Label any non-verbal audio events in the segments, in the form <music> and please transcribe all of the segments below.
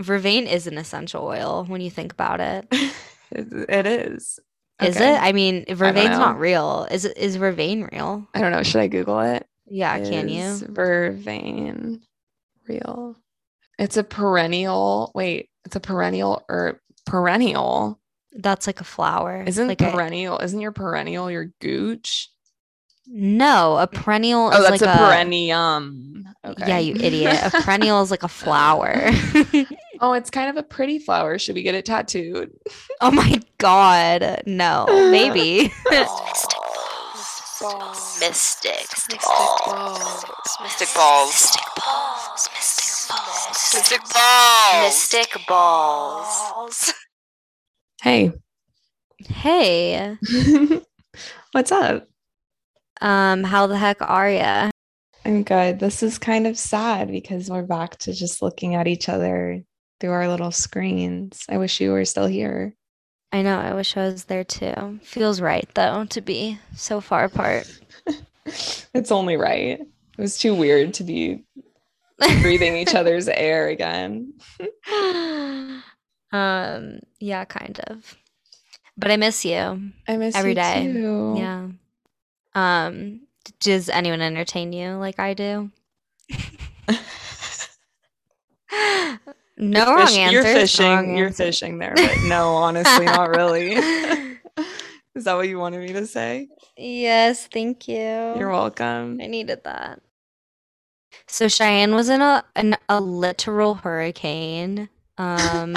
Vervain is an essential oil when you think about it. <laughs> it, is. Is Okay. it? I mean, Vervain's know. not real. Is it is Vervain real? I don't know. Should I Google it? Yeah, can you? Is Vervain real? It's a perennial. Wait, it's a perennial or perennial. That's like a flower. Isn't like a- perennial? Isn't your perennial your gooch? No, a perennial Oh, is that's like a perennium. Okay. Yeah, you idiot. A perennial is like a flower. <laughs> oh, it's kind of a pretty flower. Should we get it tattooed? <laughs> oh my god. No, maybe. <laughs> Mystic. Mystic balls. Mystic balls. Mystic balls. Mystic balls. Mystic balls. Hey, hey, what's up? Um, how the heck are ya? I'm good. This is kind of sad because we're back to just looking at each other through our little screens. I wish you were still here. I know, I wish I was there too. Feels right though to be so far apart. <laughs> it's only right. It was too weird to be breathing each <laughs> other's air again. <sighs> um, yeah, kind of. But I miss you. I miss Every you day. too. Yeah. Um, does anyone entertain you like I do? <laughs> no You're wrong fish- answers. You're fishing. You're fishing there, but no, honestly, not really. <laughs> <laughs> Is that what you wanted me to say? Yes, thank you. You're welcome. I needed that. So Cheyenne was in a an, a literal hurricane. Um,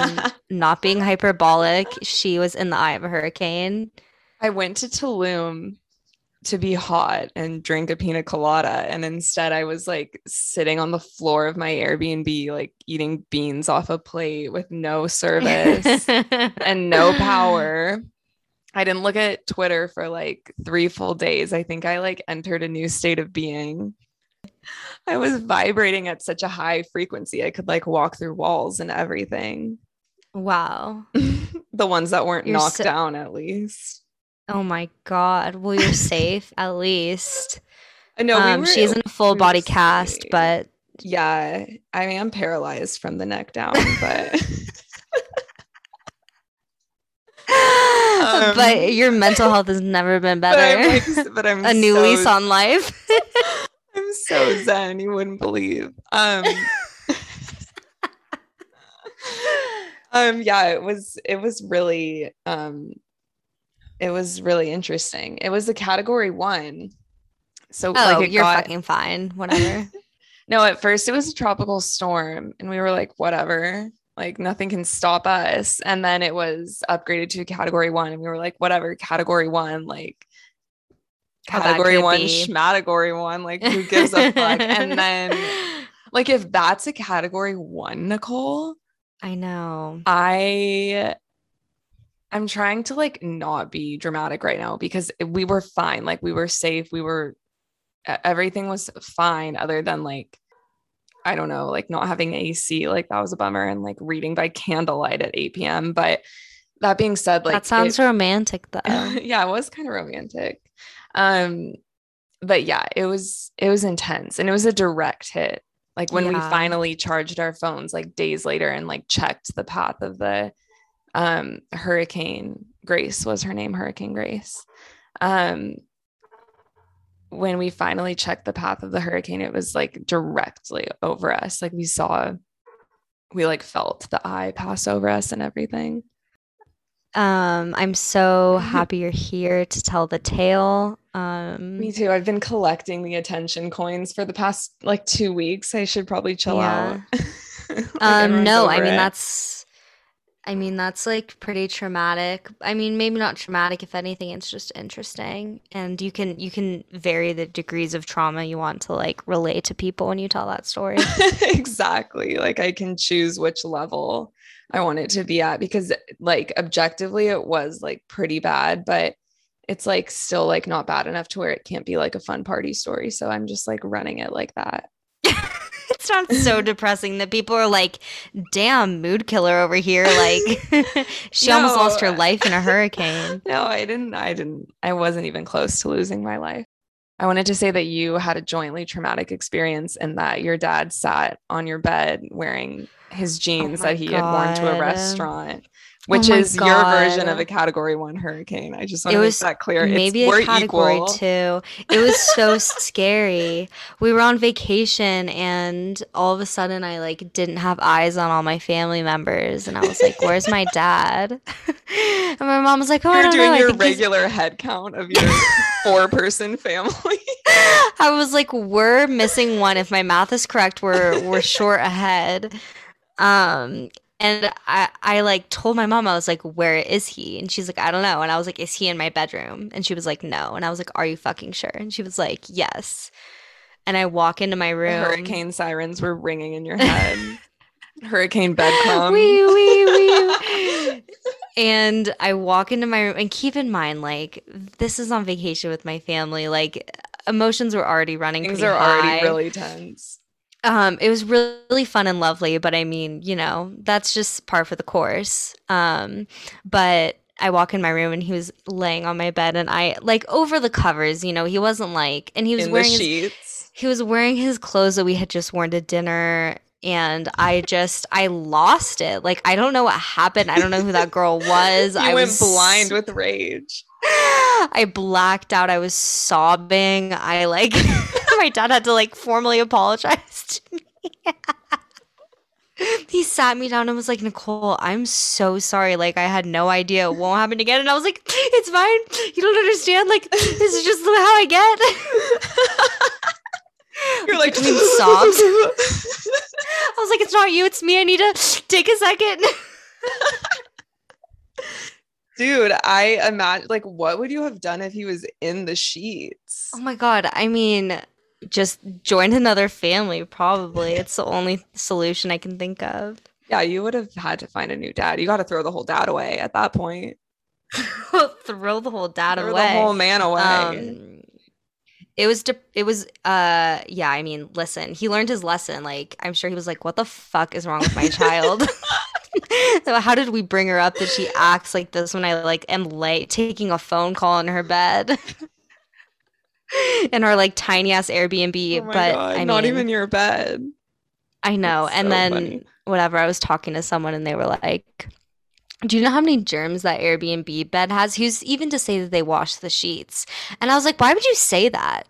not being hyperbolic, she was in the eye of a hurricane. I went to Tulum to be hot and drink a pina colada, and instead I was like sitting on the floor of my Airbnb, like eating beans off a plate with no service <laughs> and no power. I didn't look at Twitter for like three full days. I think I like entered a new state of being. I was vibrating at such a high frequency. I could like walk through walls and everything. Wow. <laughs> the ones that weren't You're knocked so- down, at least. Oh my God. Well, you're safe at least. I know we um, were- she's in a full we body were cast, safe. but yeah, I am paralyzed from the neck down, but <laughs> Um, but your mental health has never been but I'm, better. but I'm <laughs> a new so, lease on life. <laughs> I'm so zen, you wouldn't believe. Um, um, yeah, it was it was really um, it was really interesting. It was a category one, so oh, like it you're got, fucking fine. Whatever. <laughs> No, at first it was a tropical storm, and we were like, whatever, like nothing can stop us. And then it was upgraded to a category one, and we were like, whatever, category one, like oh, category one, be? schmategory one, like who <laughs> gives a fuck? and then, <laughs> like, if that's a category one, Nicole, I know. I. I'm trying to like not be dramatic right now because we were fine. Like we were safe. We were everything was fine other than like I don't know, like not having AC, like that was a bummer, and like reading by candlelight at 8 p.m. But that being said, like that sounds it- romantic <laughs> though. yeah, it was kind of romantic. Um, but yeah, it was it was intense and it was a direct hit. Like when we finally charged our phones like days later and like checked the path of the um hurricane Grace was her name, Hurricane Grace. Um when we finally checked the path of the hurricane, it was like directly over us. Like we saw we like felt the eye pass over us and everything. Um, I'm so happy you're here to tell the tale. Um, Me too. I've been collecting the attention coins for the past like two weeks. I should probably chill Yeah. out. <laughs> Like, um, no, I mean it. that's, I mean that's like pretty traumatic. I mean maybe not traumatic. If anything, it's just interesting, and you can you can vary the degrees of trauma you want to like relay to people when you tell that story. <laughs> exactly. Like I can choose which level I want it to be at because like objectively it was like pretty bad, but it's like still like not bad enough to where it can't be like a fun party story. So I'm just like running it like that. It sounds so <laughs> depressing that people are like, "Damn, mood killer over here!" Like <laughs> she almost lost her life in a hurricane. <laughs> No, I didn't. I didn't. I wasn't even close to losing my life. I wanted to say that you had a jointly traumatic experience and that your dad sat on your bed wearing his oh jeans Oh that he had worn to a restaurant, which my is your version of a category one hurricane. I just want It to make was that clear. It's- maybe we're a category equal. two. It was so <laughs> scary. We were on vacation and all of a sudden I like didn't have eyes on all my family members and I was like, "Where's my <laughs> dad?" <laughs> and my mom was like, "Oh, I You're don't know. doing I your think he's regular head count of your four person family. I was like, we're missing one. If my math is correct, we're we're short ahead. Um, and I I like told my mom I was like, where is he? And she's like, I don't know. And I was like, is he in my bedroom? And she was like, no. And I was like, are you fucking sure? And she was like, yes. And I walk into my The room. hurricane sirens were ringing in your <laughs> head. hurricane bedcrum. Wee, wee, wee. <laughs> and I walk into my room and keep in mind, like, this is on vacation with my family. Like emotions were already running. Things are already really tense. Um, it was really fun and lovely, but I mean, you know, that's just par for the course. Um, but I walk in my room and he was laying on my bed and I like over the covers, you know, he wasn't like and he was in wearing his, he was wearing his clothes that we had just worn to dinner and I just I lost it. Like I don't know what happened. I don't know who that girl <laughs> was. I went was blind with rage. <gasps> I blacked out. I was sobbing. I like <laughs> my dad had to like formally apologize to me. he sat me down and was like, Nicole, I'm so sorry. Like I had no idea it won't happen again. And I was like, it's fine. You don't understand. Like this is just how I get. <laughs> You're like Between <laughs> sobs. I was like, it's not you, it's me. I need to take a second. Dude, I imagine like what would you have done if he was in the sheets? Oh my god. I mean, just join another family, probably. It's the only solution I can think of. Yeah, you would have had to find a new dad. You got to throw the whole dad away at that point. <laughs> Throw the whole dad away. throw away. the whole man away. Um, it was de- it was uh yeah i mean listen he learned his lesson like i'm sure he was like what the fuck is wrong with my child <laughs> <laughs> so how did we bring her up that she acts like this when i like am late taking a phone call in her bed <laughs> in our like tiny ass airbnb oh but God, i not mean even your bed. i know That's and so then funny. whatever i was talking to someone and they were like do you know how many germs that Airbnb bed has? Who's even to say that they wash the sheets? And I was like, why would you say that?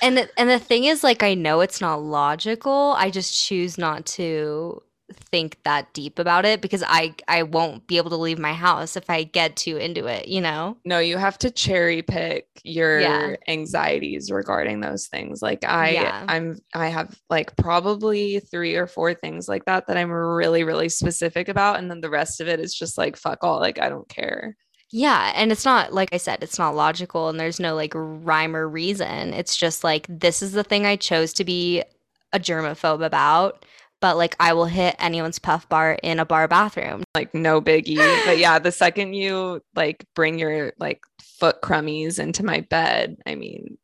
And the- and the thing is, like, I know it's not logical. I just choose not to think that deep about it because I I won't be able to leave my house if I get too into it. You know? No, you have to cherry pick your Yeah. anxieties regarding those things. Like I Yeah. I'm I have like probably 3 or 4 things like that that I'm really really specific about and then the rest of it is just like fuck all like I don't care. Yeah, and it's not like I said, it's not logical and there's no like rhyme or reason. It's just like this is the thing I chose to be a germaphobe about, but like I will hit anyone's puff bar in a bar bathroom. Like no biggie. but yeah, the second you like bring your like foot crummies into my bed, I mean,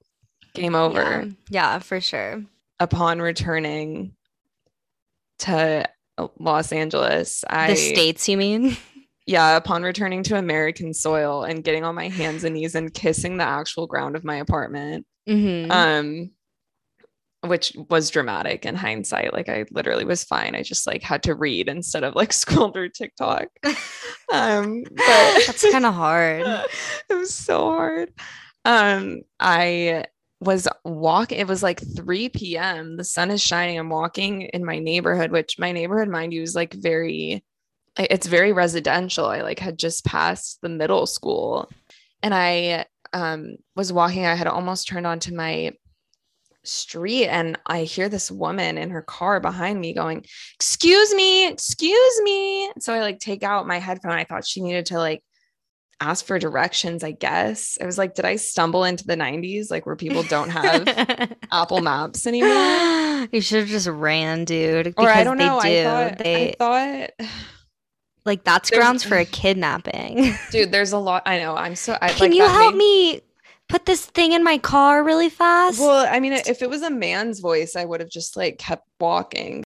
game over. Yeah, yeah, for sure. Upon returning to Los Angeles, I The states, you mean? <laughs> yeah, upon returning to American soil and getting on my hands and knees and kissing the actual ground of my apartment, hmm um, which was dramatic in hindsight. Like I literally was fine. I just like had to read instead of like <laughs> scroll through TikTok. Um, but <laughs> That's kind of hard. <laughs> it was so hard. Um, I was walking, it was like 3 p.m. The sun is shining. I'm walking in my neighborhood, which my neighborhood, mind you, is like very it's very residential. I like had just passed the middle school and I um was walking, I had almost turned onto my street and I hear this woman in her car behind me going, "Excuse me, excuse me." So I like take out my headphone. I thought she needed to like ask for directions, I guess. I was like, did I stumble into the 90s like where people don't have <laughs> Apple Maps anymore? <gasps> you should have just ran, dude. Or I don't they know. do. I thought they I thought like that's There's- grounds for a <sighs> kidnapping. <laughs> dude, there's a lot. I know. I'm so I Can like you help made- me put this thing in my car really fast? Well, I mean, if it was a man's voice, I would have just like kept walking.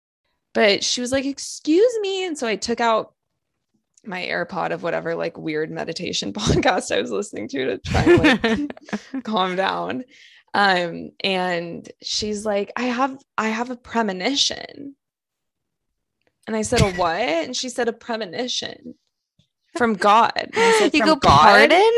But she was like, "Excuse me," and so I took out my AirPod of whatever like weird meditation <laughs> podcast I was listening to to try and like <laughs> calm down. Um, and she's like, I have I have a premonition. And I said, a what? And she said, a premonition from God. And I said, <laughs> You "From go, God?" pardon?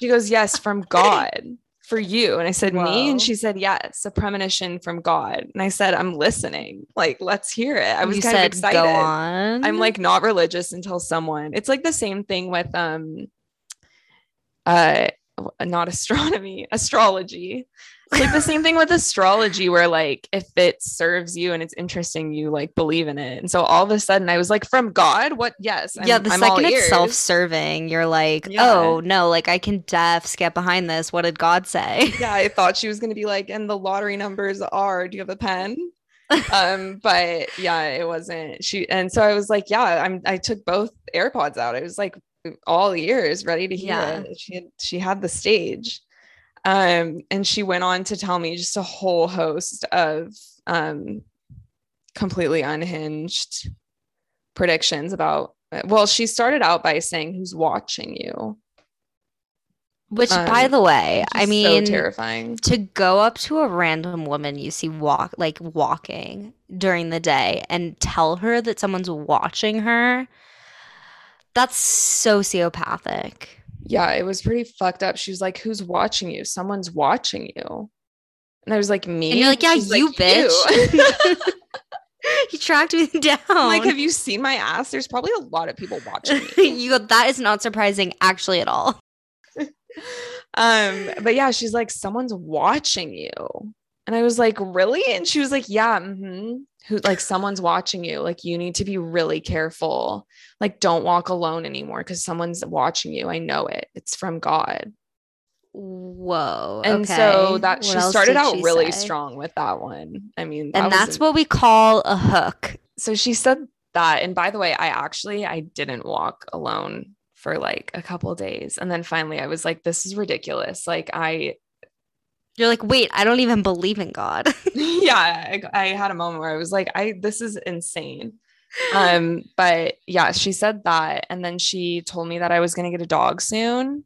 She goes, Yes, from <laughs> God for you. And I said, Me? And she said, Yes, a premonition from God. And I said, I'm listening. Like, let's hear it. I was you kind said, of excited. Go on. I'm like not religious until someone. It's like the same thing with um uh not astronomy, <laughs> astrology. It's like the same thing with astrology where like if it serves you and it's interesting, you like believe in it. And so all of a sudden I was like, from God? What? Yes. yeah, I'm- the I'm second it's self-serving, you're like, Yeah. oh no, like I can def get behind this. What did God say? <laughs> yeah, I thought she was gonna be like, and the lottery numbers are, do you have a pen? <laughs> um, but yeah, it wasn't. She and so I was like, yeah, I'm I took both AirPods out. I was like all ears ready to hear Yeah. it. She had she had the stage. Um, and she went on to tell me just a whole host of um completely unhinged predictions about well, she started out by saying who's watching you. Which, by Um, the way, I mean, so terrifying. to go up to a random woman you see walk like walking during the day and tell her that someone's watching her, that's sociopathic. Yeah, it was pretty fucked up. She was like, Who's watching you? Someone's watching you. And I was like, Me? And you're like, yeah, She's you bitch. <laughs> "You." you tracked me <laughs> down. Like, have you seen my ass? There's probably a lot of people watching <laughs> me. you go, that is not surprising actually at all. um, but yeah, she's like, someone's watching you. And I was like, really? And she was like, yeah, mm-hmm. who like someone's watching you. Like you need to be really careful. Like, don't walk alone anymore because someone's watching you. I know it. It's from God. Whoa. And so that she started out she really say? strong with that one. I mean, that And that's an- what we call a hook. so she said that and by the way i actually i didn't walk alone for like a couple days and then finally i was like this is ridiculous like i You're like, wait, I don't even believe in God. <laughs> yeah <laughs> I, I had a moment where i was like i this is insane um but yeah she said that and then she told me that i was going to get a dog soon.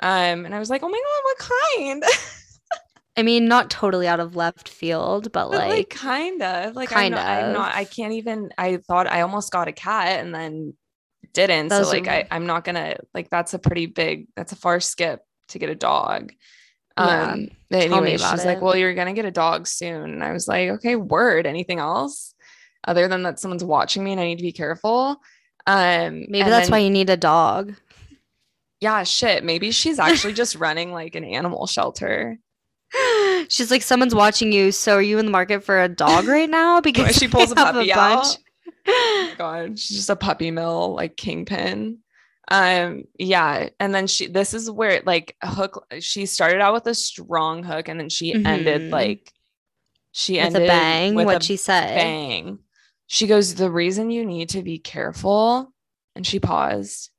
Um and i was like oh my god what kind? <laughs> I mean, not totally out of left field, but But, like, like, kind of like kind I'm not, I'm of. not i can't even i thought i almost got a cat and then didn't. So like I, i'm not gonna like that's a pretty big that's a far skip to get a dog. Yeah. um but Tell me anyway she's like well you're gonna get a dog soon. And i was like okay word. Anything else other than that someone's watching me and i need to be careful um maybe that's then- why you need a dog. yeah shit maybe she's actually just <laughs> running like an animal shelter She's like, someone's watching you. So are you in the market for a dog right now? <laughs> Because she <laughs> pulls a puppy bunch. out. Oh god she's just a puppy mill like kingpin um yeah and then she this is where like hook she started out with a strong hook and then she ended Mhm. like she With ended a bang. with What'd a she said. bang she goes the reason you need to be careful and she paused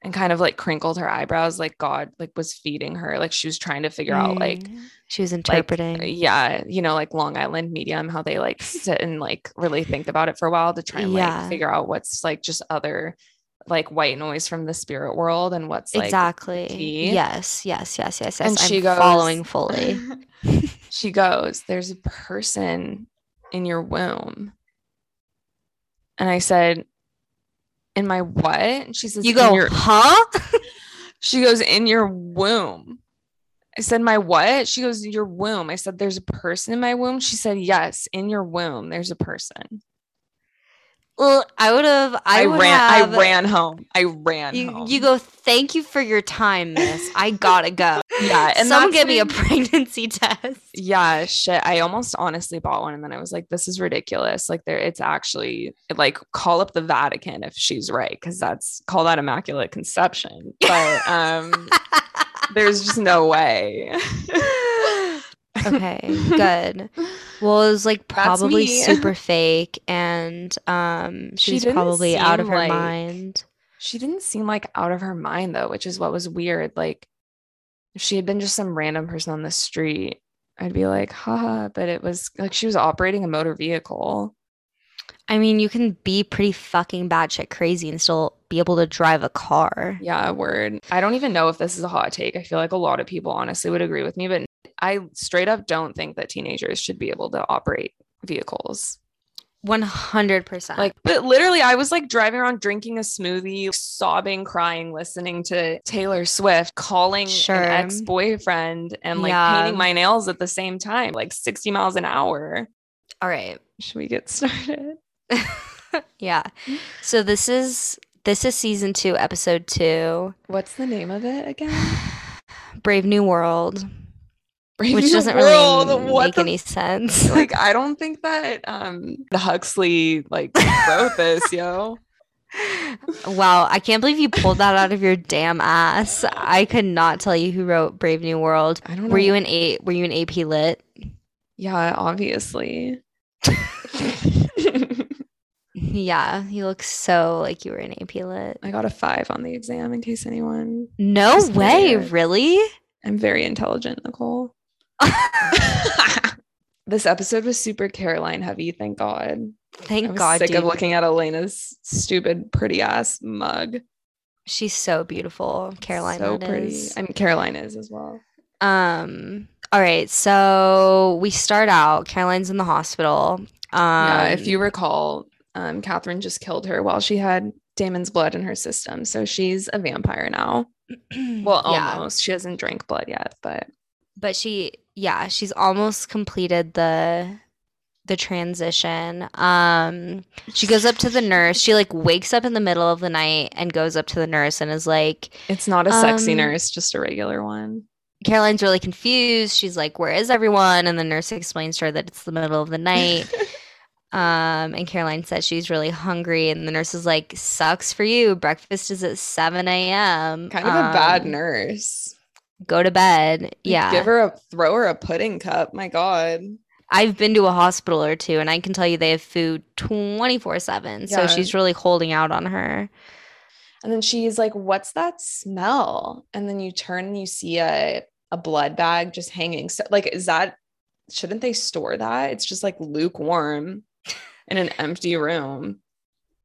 and kind of like crinkled her eyebrows like god like was feeding her like she was trying to figure out like Mm. she was like, interpreting. yeah, you know, like Long Island Medium, how they like sit and like really think about it for a while to try and Yeah. like figure out what's like just other like white noise from the spirit world and what's like exactly. tea. Yes, yes, yes, yes, yes. And I'm she goes- following fully. <laughs> she goes, There's a person in your womb. And I said, In my what? And she says, You "In go, your-" huh? <laughs> She goes, In your womb. I said, My what? She goes, Your womb. I said, There's a person in my womb. She said, Yes, in your womb, there's a person. well, I would have. I, I, would ran, have, I ran home. I ran You, home. you go. Thank you for your time, Miss. I gotta go. Yeah, and Someone give me a pregnancy <laughs> test. Yeah, shit. I almost honestly bought one and then I was like, this is ridiculous. Like there it's actually like call up the Vatican if she's right, because that's call that immaculate conception. But um <laughs> there's just no way. <laughs> okay, good. Well, it was like probably super fake, and um, she, She probably out of her like- mind. She didn't seem like out of her mind though, which is what was weird. Like if she had been just some random person on the street, I'd be like, haha, but it was like she was operating a motor vehicle. I mean, you can be pretty fucking batshit crazy and still be able to drive a car. Yeah, word. I don't even know if this is a hot take. I feel like a lot of people honestly would agree with me, but I straight up don't think that teenagers should be able to operate vehicles. 100%. Like, but literally, I was like driving around drinking a smoothie, sobbing, crying, listening to Taylor Swift, calling Sure. an ex boyfriend, and like Yeah. painting my nails at the same time, like 60 miles an hour. all right. Should we get started? <laughs> yeah. So this is this is season 2, episode 2, What's the name of it again? <sighs> Brave New World, Brave which <laughs> doesn't World. really What make the any sense. <laughs> like I don't think that um the Huxley like wrote this, yo. Wow, I can't believe you pulled that out of your damn ass. I could not tell you who wrote Brave New World. I don't know. Were you an A were you an AP lit? Yeah, obviously. <laughs> Yeah, you look so like you were an AP lit. I got a five on the exam in case anyone. No way, really? I'm very intelligent, Nicole. <laughs> this episode was super Caroline heavy, thank God. I Thank was God, sick dude. of looking at Elena's stupid, pretty ass mug. She's so beautiful. Caroline so pretty. is. I mean, Caroline is as well. Um. All right. So we start out. Caroline's in the hospital. Um, yeah, if you recall, um, Catherine just killed her while she had Damon's blood in her system, so she's a vampire now. <clears throat> Well, yeah, almost. She hasn't drank blood yet, but but she, yeah, she's almost completed the the transition. Um, she goes up to the nurse. She like wakes up in the middle of the night and goes up to the nurse and is like, it's not a sexy Um, nurse, just a regular one. Caroline's really confused. She's like, "Where is everyone?" And the nurse explains to her that it's the middle of the night. <laughs> Um, and Caroline says she's really hungry, and the nurse is like, "Sucks for you. Breakfast is at seven a.m. kind of a bad Um, nurse. Go to bed." Yeah, Give her a throw her a pudding cup. My God. I've been to a hospital or two, and I can tell you they have food twenty four seven. So she's really holding out on her. And then she's like, What's that smell? And then you turn and you see a, a blood bag just hanging. So, like, is that, shouldn't they store that? It's just like lukewarm in an empty room.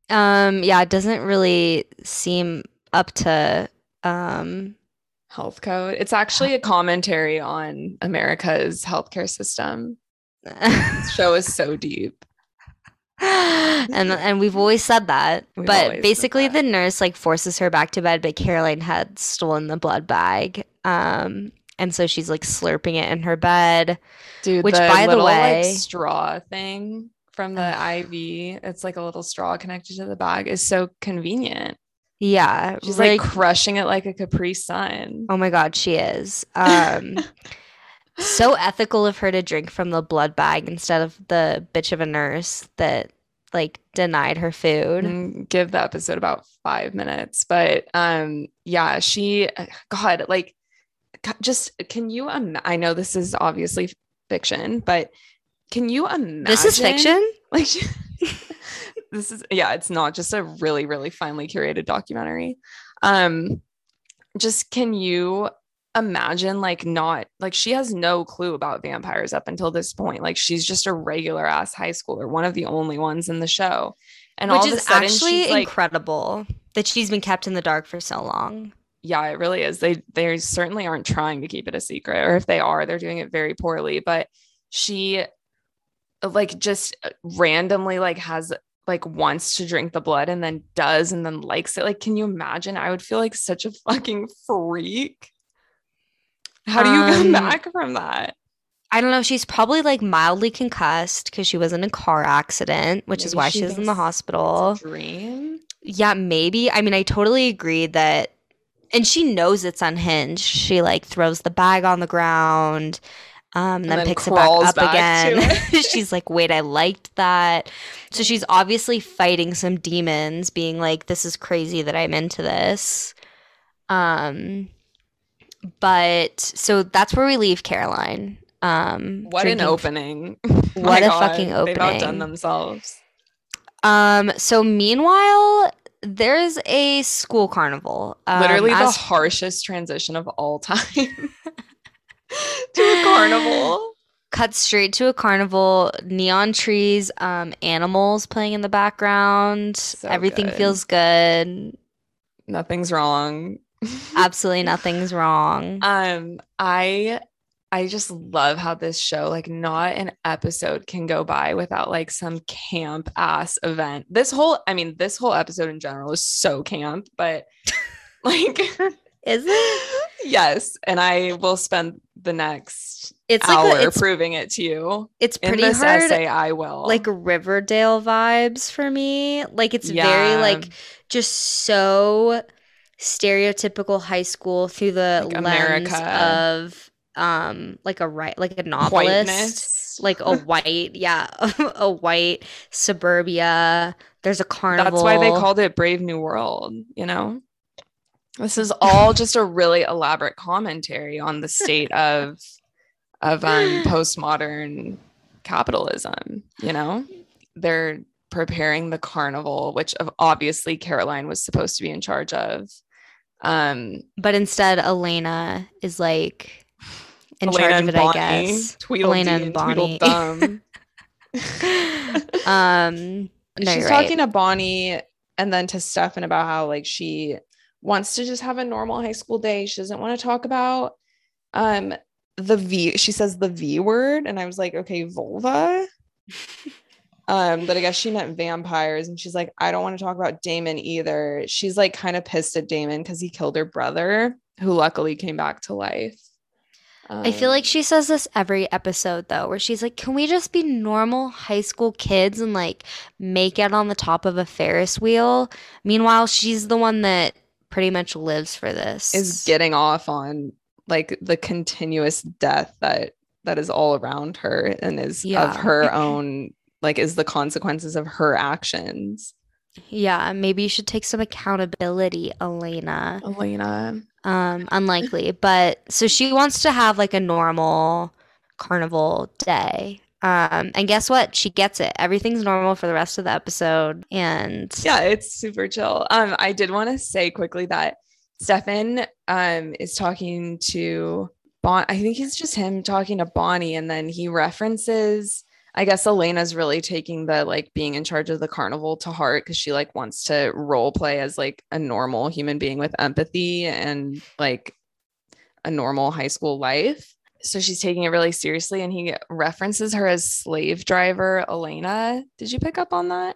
Um, yeah, it doesn't really seem up to um Health code. It's actually a commentary on America's healthcare system. This show is so <laughs> deep. and and we've always said that. We've but basically that. the nurse like forces her back to bed, but Caroline had stolen the blood bag. Um and so she's like slurping it in her bed. Dude, Which, the by the way- like straw thing from the IV, it's like a little straw connected to the bag, is so convenient. Yeah. She's very- like crushing it like a Capri Sun. Oh my god, she is. Um <laughs> so ethical of her to drink from the blood bag instead of the bitch of a nurse that like denied her food. and give the episode about five minutes. But um, yeah, she, God, like, just can you? I know this is obviously fiction, but can you imagine? This is fiction? Like, <laughs> <laughs> this is yeah, it's not just a really, really finely curated documentary. Um, just can you imagine like not like she has no clue about vampires up until this point like she's just a regular ass high schooler one of the only ones in the show and all Which is sudden actually like incredible that she's been kept in the dark for so long. yeah it really is they they certainly aren't trying to keep it a secret or if they are they're doing it very poorly but she like just randomly like has like wants to drink the blood and then does and then likes it like can you imagine i would feel like such a fucking freak how do you come Um, back from that I don't know. She's probably like mildly concussed because she was in a car accident, which is why she she's in the hospital. Dream Yeah, maybe. I mean, I totally agree that, and she knows it's unhinged. She like throws the bag on the ground, um, then, then picks it back up back again. <laughs> she's like, wait, I liked that. So she's obviously fighting some demons, being like, this is crazy that I'm into this. Um, but so that's where we leave Caroline. Um, what an opening <laughs> <laughs> What a God, fucking opening. they've outdone themselves Um, so meanwhile, there's a school carnival. Um, literally the as- harshest transition of all time <laughs> to a carnival cut straight to a carnival, neon trees, um, animals playing in the background. So Everything good. feels good. nothing's wrong <laughs> Absolutely nothing's wrong. um i I just love how this show, like, not an episode can go by without like some camp ass event. This whole, I mean, this whole episode in general is so camp, but <laughs> like, Is it? yes. And I will spend the next It's hour like a, it's, proving it to you. it's In pretty this hard. essay, I will. like Riverdale vibes for me. Like it's very like just so stereotypical high school through the Like lens America. of um like a right like a novelist. whiteness. Like a white, <laughs> yeah, <laughs> a white suburbia. There's a carnival. That's why they called it Brave New World, you know? This is all just a really elaborate commentary on the state of of um postmodern capitalism, you know? They're preparing the carnival, which obviously Caroline was supposed to be in charge of. Um But instead, Elena is like in Elena charge of it, Bonnie, I guess. Tweedledee Elena and and Bonnie. Tweedledum. <laughs> um, no, she's you're right. talking to Bonnie and then to Stefan about how like she wants to just have a normal high school day. She doesn't want to talk about um the V. She says the V word, and I was like, okay, vulva. <laughs> um, but I guess she meant vampires, and she's like, I don't want to talk about Damon either. She's like kind of pissed at Damon because he killed her brother, who luckily came back to life. I feel Um, like she says this every episode though, where she's like, "Can we just be normal high school kids and like make it on the top of a Ferris wheel?" Meanwhile, she's the one that pretty much lives for this. is getting off on like the continuous death that that is all around her and is Yeah. of her <laughs> own like is the consequences of her actions yeah, maybe you should take some accountability, Elena. elena Um, unlikely, but so she wants to have like a normal carnival day. Um, and guess what? She gets it. Everything's normal for the rest of the episode, and yeah it's super chill um i did want to say quickly that stefan um is talking to bon i think it's just him talking to bonnie and then he references I guess Elena's really taking the like being in charge of the carnival to heart because she like wants to role play as like a normal human being with empathy and like a normal high school life. So she's taking it really seriously and he references her as slave driver Elena. Did you pick up on that?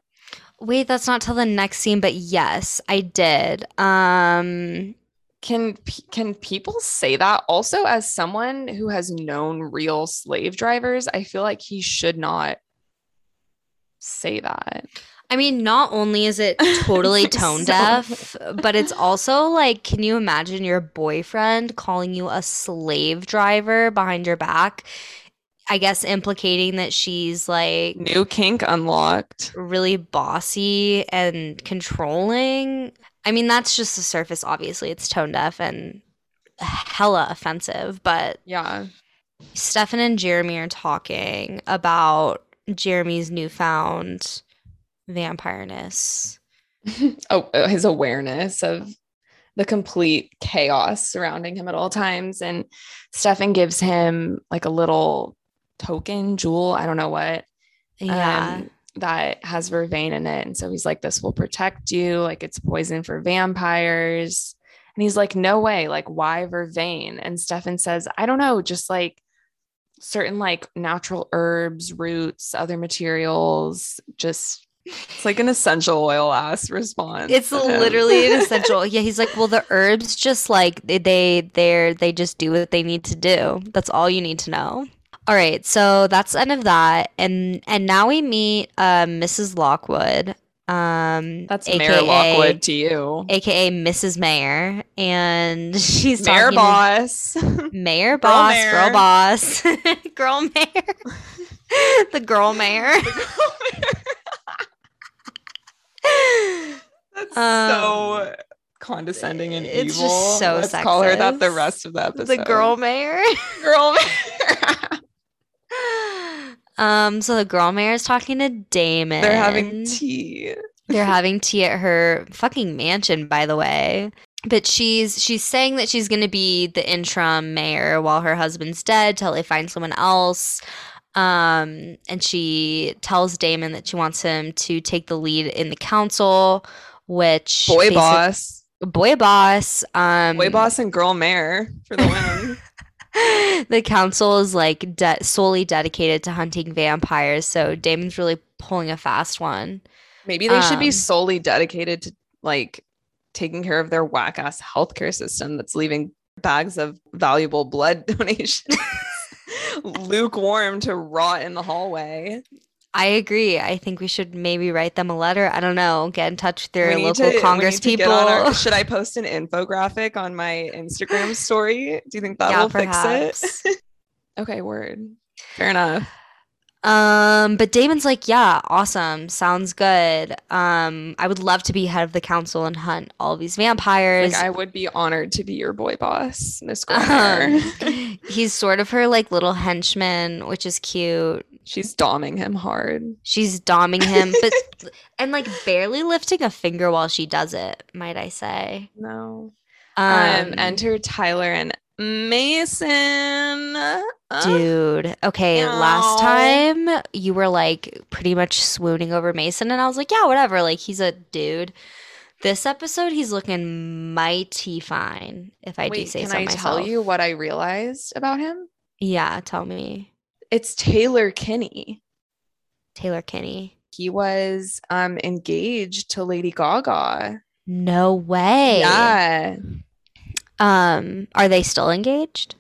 Wait, that's not till the next scene, but yes, I did. Um, Can can people say that also as someone who has known real slave drivers? I feel like he should not say that. I mean, not only is it <laughs> totally tone so- deaf, but it's also like, can you imagine your boyfriend calling you a slave driver behind your back? I guess implicating that she's like New kink unlocked. really bossy and controlling. I mean, that's just the surface, obviously. It's tone deaf and hella offensive, but Yeah. Stefan and Jeremy are talking about Jeremy's newfound vampireness. <laughs> oh, uh, his awareness of the complete chaos surrounding him at all times. And Stefan gives him like a little token, jewel, I don't know what, Yeah. um, that has vervain in it. And so he's like, This will protect you. Like it's poison for vampires. And he's like, No way. Like, why vervain? And Stefan says, I don't know, just like certain like natural herbs, roots, other materials, just it's like an essential oil ass response. It's literally an <laughs> essential. Yeah, he's like, well, the herbs just like they they they're they just do what they need to do. That's all you need to know. All right, so that's the end of that, and and now we meet uh, Mrs. Lockwood. Um, That's AKA, Mayor Lockwood to you. aka Mrs. Mayor, and <laughs> she's Mayor talking to- boss. Mayor Girl boss, mayor. girl boss, <laughs> girl mayor, the girl mayor. <laughs> That's Um, so condescending and it's evil. just so Let's call her that the rest of the episode. the girl mayor. <laughs> girl. Mayor. <laughs> um, so the girl mayor is talking to Damon. They're having tea. They're having tea at her fucking mansion, by the way. But she's she's saying that she's gonna be the interim mayor while her husband's dead till they find someone else. Um, and she tells Damon that she wants him to take the lead in the council, which Boy boss. boy boss, um, Boy boss and girl mayor for the win. <laughs> the council is like de- solely dedicated to hunting vampires, so Damon's really pulling a fast one. Maybe they should be Um, solely dedicated to like taking care of their whack ass healthcare system that's leaving bags of valuable blood <laughs> donations lukewarm to rot in the hallway. I agree. I think we should maybe write them a letter. I don't know. Get in touch with their local to- Congress need to get people. our- should I post an infographic on my Instagram story? Do you think that Yeah, will fix it? <laughs> okay, word. Fair enough. Um, but Damon's like, yeah, awesome. Sounds good. Um, I would love to be head of the council and hunt all these vampires. Like I would be honored to be your boy boss, Miss Um, <laughs> he's sort of her like little henchman, which is cute. She's doming him hard. She's doming him, but <laughs> and like barely lifting a finger while she does it, might I say. No. Um, Um, enter Tyler and Mason. Uh, dude. Okay, last time you were like pretty much swooning over Mason, and I was like, yeah, whatever. Like he's a dude. This episode, he's looking mighty fine, if I do say so I myself. Can I tell you what I realized about him? Yeah, tell me, It's Taylor Kinney. Taylor Kinney. He was um engaged to Lady Gaga. No way. Yeah. Um, are they still engaged?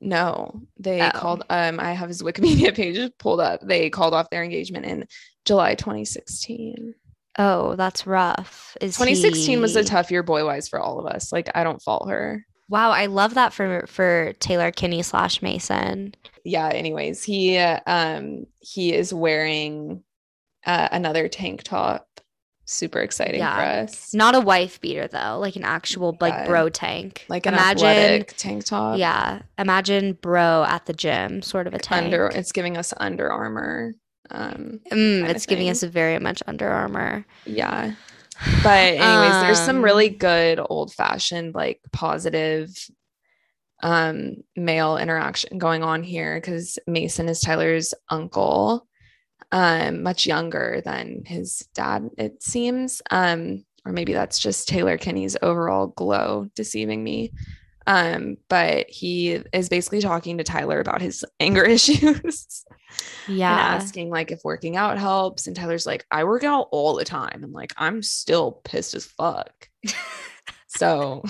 No, they Oh. called. Um, I have his <laughs> Wikipedia page pulled up. They called off their engagement in July 2016. Oh, that's rough. Is 2016 was a tough year boy wise for all of us. Like I don't fault her. Wow, I love that for for Taylor Kinney slash Mason. Yeah. Anyways, he uh, um he is wearing uh, another tank top. Super exciting Yeah. for us. Not a wife beater though, like an actual like Yeah. bro tank. Like an imagine, athletic tank top. yeah, imagine bro at the gym, sort of a tank. Under it's giving us Under Armour. Um, Mm, it's giving us a very much Under Armour. yeah. But anyways, there's some Um, really good old fashioned, like positive um male interaction going on here because Mason is Tyler's uncle, um, much younger than his dad, it seems. Um, or maybe that's just Taylor Kinney's overall glow deceiving me. Um, but he is basically talking to Tyler about his <laughs> anger issues <laughs> and Yeah. asking like if working out helps. And Tyler's like, I work out all the time. And like, I'm still pissed as fuck. <laughs> so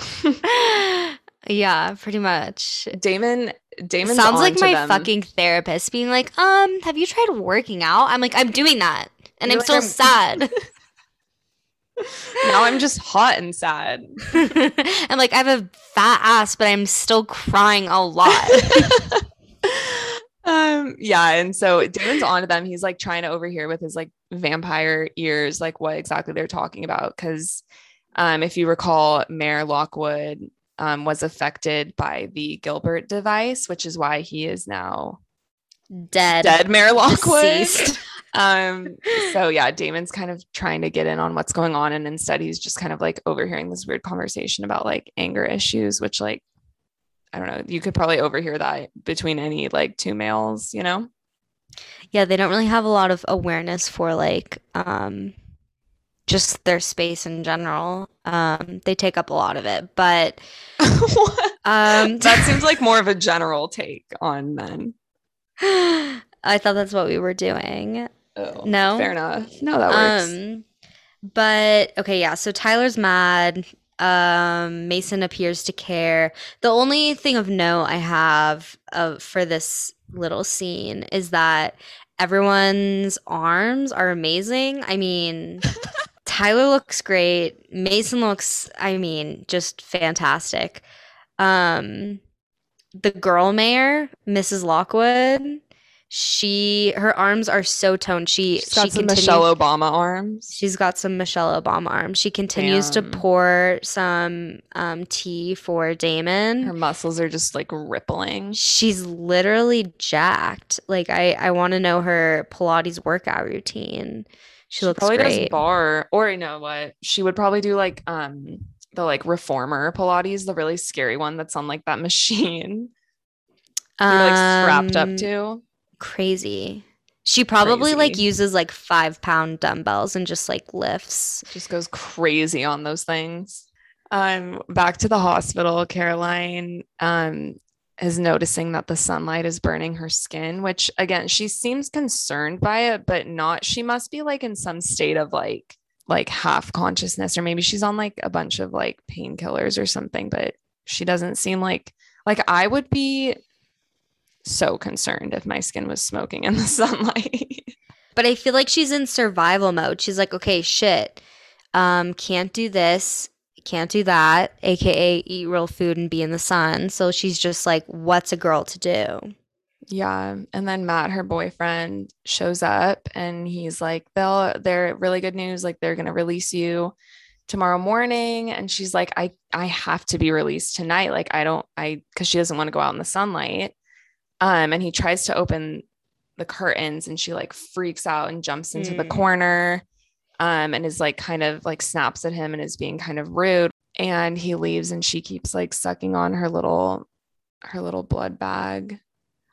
yeah, pretty much. Damon, Damon Sounds like my them. fucking therapist being like, um, have you tried working out? I'm like, I'm doing that. And You're I'm like, still "I'm- sad. <laughs> now I'm just hot and sad. <laughs> I'm like, I have a fat ass, but I'm still crying a lot. <laughs> um yeah and so damon's on to them he's like trying to overhear with his like vampire ears like what exactly they're talking about because um if you recall mayor lockwood um was affected by the gilbert device which is why he is now Dead. dead mayor lockwood <laughs> um so yeah damon's kind of trying to get in on what's going on and instead he's just kind of like overhearing this weird conversation about like anger issues which like i don't know you could probably overhear that between any like two males you know Yeah, they don't really have a lot of awareness for like um just their space in general. Um they take up a lot of it, but? <laughs> um <laughs> that seems like more of a general take on men I thought that's what we were doing. oh, No? fair enough no that works Um, but okay, yeah. So Tyler's mad. Um, Mason appears to care. The only thing of note I have of for this little scene is that everyone's arms are amazing. I mean, <laughs> Tyler looks great. Mason looks, I mean, just fantastic. Um, the girl mayor, Mrs. Lockwood, she her arms are so toned. She she's got she some continues- michelle obama arms She's got some Michelle Obama arms. She continues to pour some um, tea for Damon. her muscles are just like rippling She's literally jacked. Like I, I want to know her Pilates workout routine. She, looks probably does barre or you know what? She would probably do like um the like reformer pilates the really scary one that's on like that <laughs> machine. You're like strapped up Um, to. Crazy. She probably like uses like five pound dumbbells and just like lifts. just goes crazy on those things. Um back to the hospital caroline um is noticing that the sunlight is burning her skin, which again, she seems concerned by it, but not, she must be like in some state of like, like half consciousness, or maybe she's on like a bunch of like painkillers or something, but she doesn't seem like, like I would be so concerned if my skin was smoking in the <laughs> sunlight. But I feel like she's in survival mode. She's like, okay, shit. Um, can't do this, can't do that, aka eat real food and be in the sun. So she's just like, what's a girl to do? Yeah. And then Matt, her boyfriend, shows up and he's like, They'll they're really good news. Like they're gonna release you tomorrow morning. And she's like, I I have to be released tonight. Like I don't I because she doesn't want to go out in the sunlight. Um, and he tries to open the curtains and she like freaks out and jumps into the Mm. corner um and is like kind of like snaps at him and is being kind of rude and he leaves and she keeps like sucking on her little her little blood bag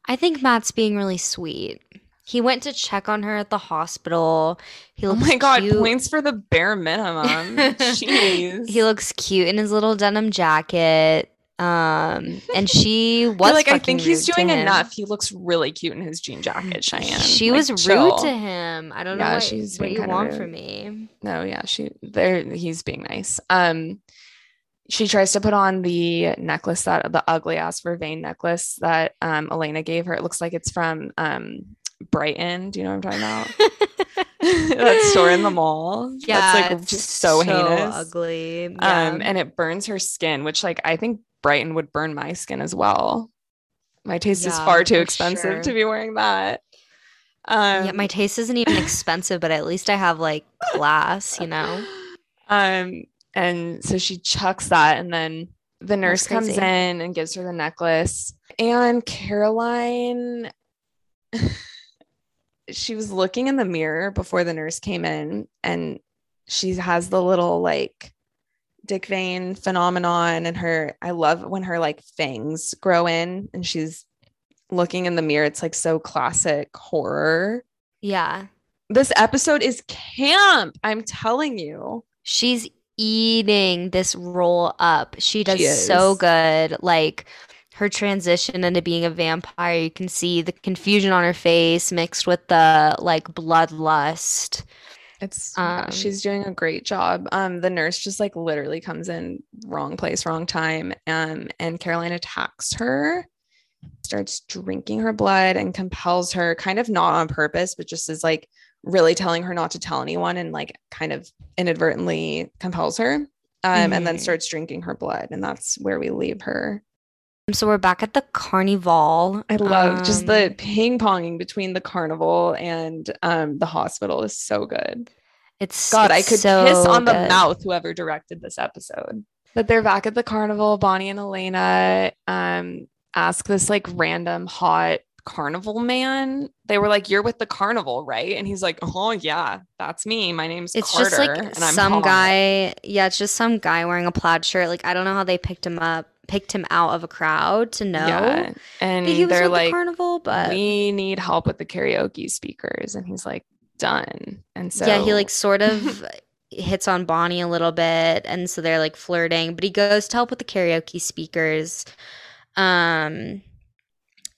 I think Matt's being really sweet. He went to check on her at the hospital. He oh my god cute. points for the bare minimum <laughs> jeez he looks cute in his little denim jacket. Um, and she <laughs> was like i think he's doing enough he looks really cute in his jean jacket cheyenne She Like, was rude chill. to him. I don't Yeah, know what, she's what you want rude. from me. no yeah she there he's being nice um she tries to put on the necklace that the ugly ass vervain necklace that um elena gave her it looks like it's from um brighton do you know what i'm talking about <laughs> <laughs> that store in the mall Yeah, that's like just so, heinous ugly. um and it burns her skin which like i think brighton would burn my skin as well my taste is far too expensive sure. to be wearing that um yeah, my taste isn't even expensive, but at least I have like class, you know? <laughs> Um, and so she chucks that, and then the nurse comes in and gives her the necklace. And Caroline, <laughs> she was looking in the mirror before the nurse came in, and she has the little like Dick Vein phenomenon. And her, I love when her like fangs grow in, and she's looking in the mirror. It's like so classic horror. Yeah. This episode is camp. I'm telling you. She's eating this roll up. She does She so good. Like her transition into being a vampire, you can see the confusion on her face mixed with the like bloodlust. It's Um, she's doing a great job. Um, the nurse just like literally comes in wrong place, wrong time. Um, and Caroline attacks her, starts drinking her blood and compels her, kind of not on purpose, but just is like really telling her not to tell anyone and like kind of inadvertently compels her. Um, and then Mhm. starts drinking her blood, and that's where we leave her. So we're back at the carnival. I love just the Um, ping ponging between the carnival and um the hospital is so good. It's God, I could so kiss on the mouth whoever directed this episode. But they're back at the carnival. Bonnie and Elena um ask this like random hot carnival man. They were like, "You're with the carnival, right?" And he's like, "Oh yeah, that's me. My name's It's Carter, just like and I'm some hot." guy. Yeah, it's just some guy wearing a plaid shirt. Like I don't know how they picked him up, picked him out of a crowd to know Yeah, and he was they're the like, carnival. But "We need help with the karaoke speakers," and he's like, "Done." And so yeah, he like sort of <laughs> hits on Bonnie a little bit, and so they're like flirting. But he goes to help with the karaoke speakers. Um,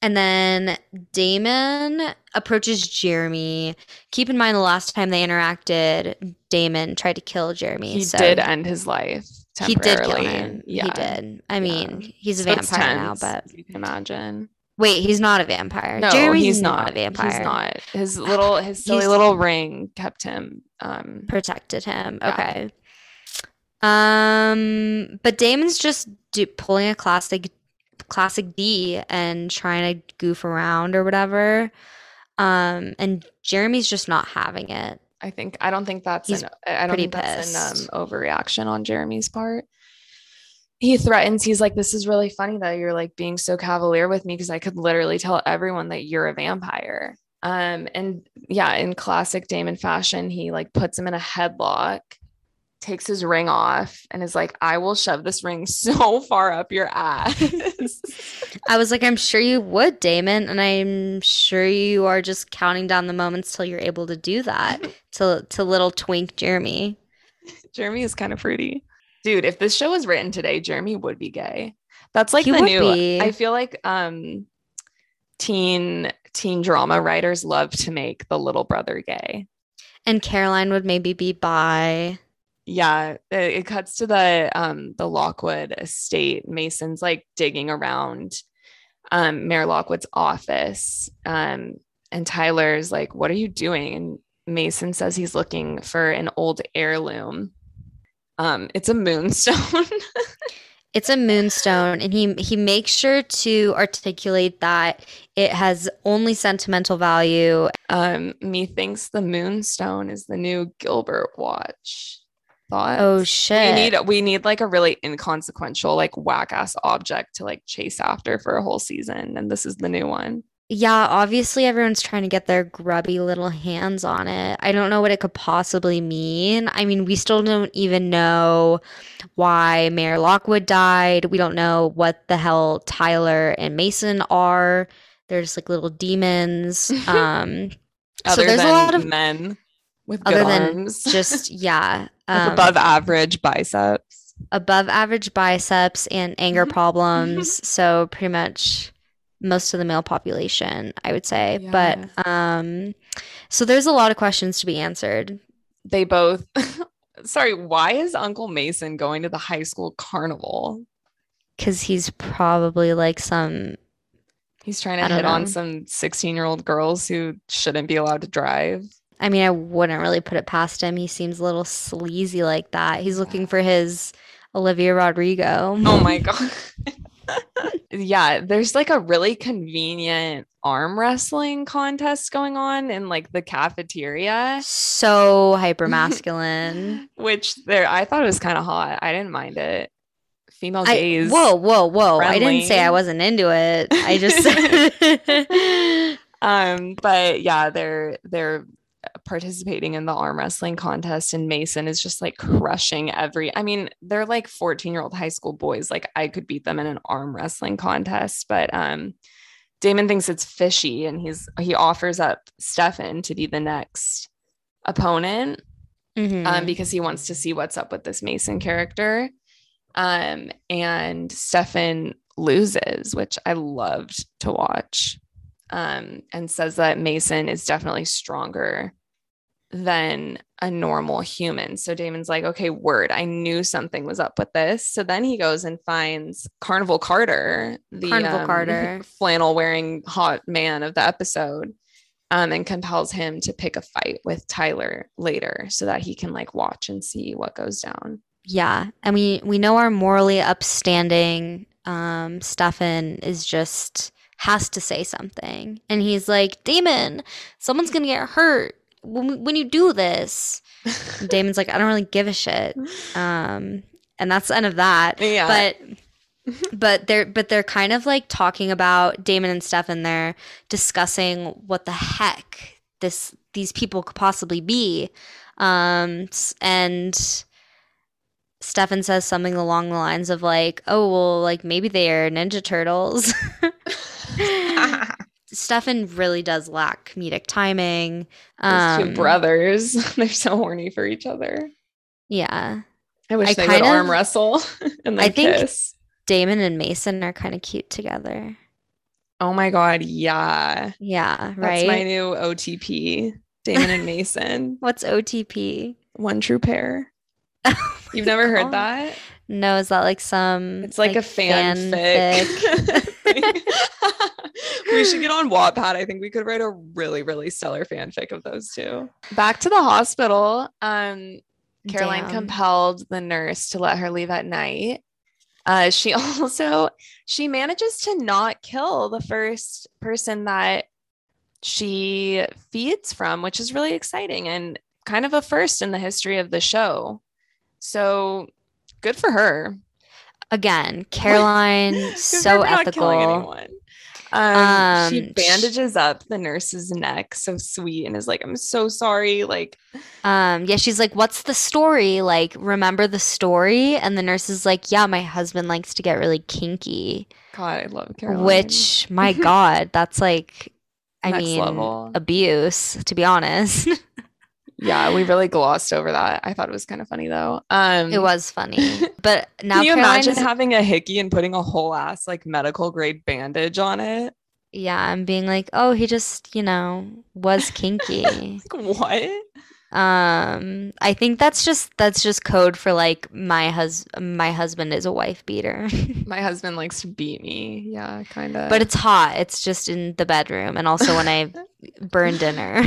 and then Damon approaches Jeremy. Keep in mind the last time they interacted, Damon tried to kill Jeremy. he so did end his life. He did kill him. Yeah, He did. I mean, he's a So vampire now, but you can imagine. wait, he's not a vampire. No, Jeremy's he's not, not. a vampire. He's not. His little his <sighs> silly little ring kept him um protected him. Yeah. Okay. Um, but Damon's just do, pulling a classic classic D and trying to goof around or whatever. Um, and Jeremy's just not having it. I think I don't think that's He's an I don't think that's an um, overreaction on Jeremy's part. He threatens, he's like, This is really funny that you're like being so cavalier with me because I could literally tell everyone that you're a vampire. Um, and yeah, in classic Damon fashion, he like puts him in a headlock, takes his ring off, and is like, I will shove this ring <laughs> so far up your ass. I was like, I'm sure you would, Damon, and I'm sure you are just counting down the moments till you're able to do that <laughs> to to little twink Jeremy. Jeremy is kind of fruity. Dude, if this show was written today, Jeremy would be gay. That's like He the new. be. I feel like um, teen teen drama writers love to make the little brother gay. And Caroline would maybe be bi. Yeah, it, it cuts to the um the Lockwood estate. Mason's like digging around um Mayor Lockwood's office. Um and Tyler's like, "What are you doing?" And Mason says he's looking for an old heirloom. Um it's a moonstone. <laughs> It's a moonstone, and he he makes sure to articulate that it has only sentimental value. um methinks the moonstone is the new Gilbert watch. Thoughts? Oh We shit! need we need like a really inconsequential, like whack ass object to like chase after for a whole season. And this is the new one. Yeah, obviously everyone's trying to get their grubby little hands on it. I don't know what it could possibly mean. I mean, we still don't even know why Mayor Lockwood died. We don't know what the hell Tyler and Mason are. They're just like little demons. <laughs> Um, So Other there's a than lot of- men with other than arms, <laughs> just yeah, um, above average biceps. above average biceps and anger Mhm. problems. so pretty much most of the male population, I would say. But um so there's a lot of questions to be answered. They both. <laughs> Sorry, why is Uncle Mason going to the high school carnival? Cause he's probably like some He's trying to hit on some 16 year old girls who shouldn't be allowed to drive. I mean, I wouldn't really put it past him. He seems a little sleazy like that. He's looking for his Olivia Rodrigo. Oh my god. <laughs> yeah, there's like a really convenient arm wrestling contest going on in like the cafeteria, So hyper masculine. <laughs> which there I thought it was kind of hot. I didn't mind it. Female I, gaze. whoa, whoa, whoa. I didn't say I wasn't into it. I just <laughs> Um, but yeah, they're they're participating in the arm wrestling contest and Mason is just like crushing every I mean, they're like 14-year-old high school boys. Like I could beat them in an arm wrestling contest, but um Damon thinks it's fishy and he's he offers up Stefan to be the next opponent Mhm. um, because he wants to see what's up with this Mason character. Um, and Stefan loses, which I loved to watch, um, and says that Mason is definitely stronger than a normal human. So Damon's like, okay, word, I knew something was up with this. So then he goes and finds Carnival Carter, the Carnival um, Carter. <laughs> flannel wearing hot man of the episode um, and compels him to pick a fight with Tyler later so that he can like watch and see what goes down. Yeah, and we we know our morally upstanding um Stefan is just has to say something, and he's like, Damon, someone's gonna get hurt when when you do this. <laughs> Damon's like, I don't really give a shit. Um, and that's the end of that. yeah. But <laughs> but they're but they're kind of like talking about Damon and Stefan. They're discussing what the heck this these people could possibly be. Um, and Stefan says something along the lines of like, "Oh well, like maybe they are Ninja Turtles." <laughs> Stefan really does lack comedic timing. Those Um, two brothers, <laughs> they're so horny for each other. Yeah, I wish I they would of- arm wrestle <laughs> and then I think- kiss. Damon and Mason are kind of cute together. Oh my god, yeah. Yeah, That's right. my new OTP. <laughs> Damon and Mason. What's OTP? One true pair. You've never heard that? No, is that like some It's like, a fanfic. <laughs> <laughs> we should get on Wattpad. I think we could write a really, really stellar fanfic of those two. Back to the hospital. Um, Caroline Damn. compelled the nurse to let her leave at night. Uh, she <laughs> also she manages to not kill the first person that she feeds from, which is really exciting and kind of a first in the history of the show. So good for her. Again, <laughs> Caroline, so ethical. anyone. Um, she Um, bandages up the nurse's neck so sweet and is like, I'm so sorry. Like, Um, yeah, she's like, "What's the story? Like, remember the story?" And the nurse is like, "Yeah, my husband likes to get really kinky." God, I love Caroline. Which, my <laughs> God, that's like, I Next mean, level. abuse, to be honest. <laughs> yeah, we really glossed over that. I thought it was kind of funny though. Um, It was funny. <laughs> But now Can you Caroline imagine is- having a hickey and putting a whole ass like medical grade bandage on it? yeah, and being like, oh, he just, you know, was kinky. <laughs> Like, what? um, I think that's just that's just code for like my hus my husband is a wife beater. <laughs> My husband likes to beat me. Yeah, kind of. But it's hot. It's just in the bedroom and also when I burn dinner.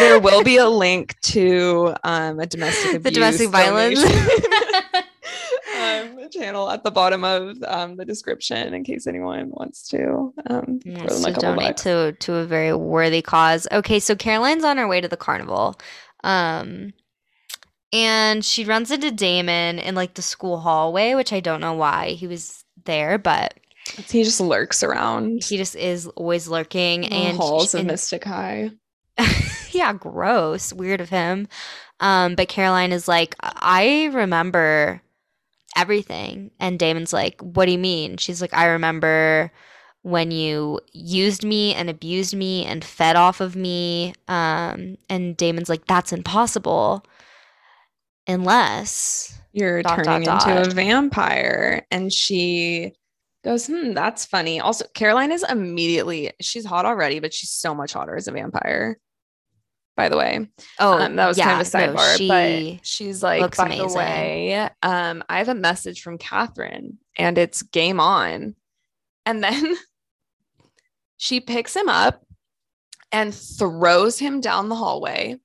There will be a link to um, a domestic <laughs> abuse the domestic violence. <laughs> um, channel at the bottom of um, the description in case anyone wants to um, throw wants them a to donate bucks. to to a very worthy cause. Okay, so Caroline's on her way to the carnival. Um and she runs into Damon in like the school hallway, which I don't know why he was there, but He just lurks around he just is always lurking the and halls of and- Mystic High. <laughs> yeah, gross, weird of him. Um, but Caroline is like, I remember everything, and Damon's like, What do you mean? She's like, I remember when you used me and abused me and fed off of me. Um, and Damon's like, That's impossible, unless You're Dot, turning dot, into dot. a vampire. And she goes, Hmm, that's funny. Also, Caroline is immediately, she's hot already, but she's so much hotter as a vampire. By the way, oh, um, that was kind of a yeah, no, sidebar, she but she's like, by amazing. the way, um, I have a message from Katherine and it's game on. And then <laughs> she picks him up and throws him down the hallway,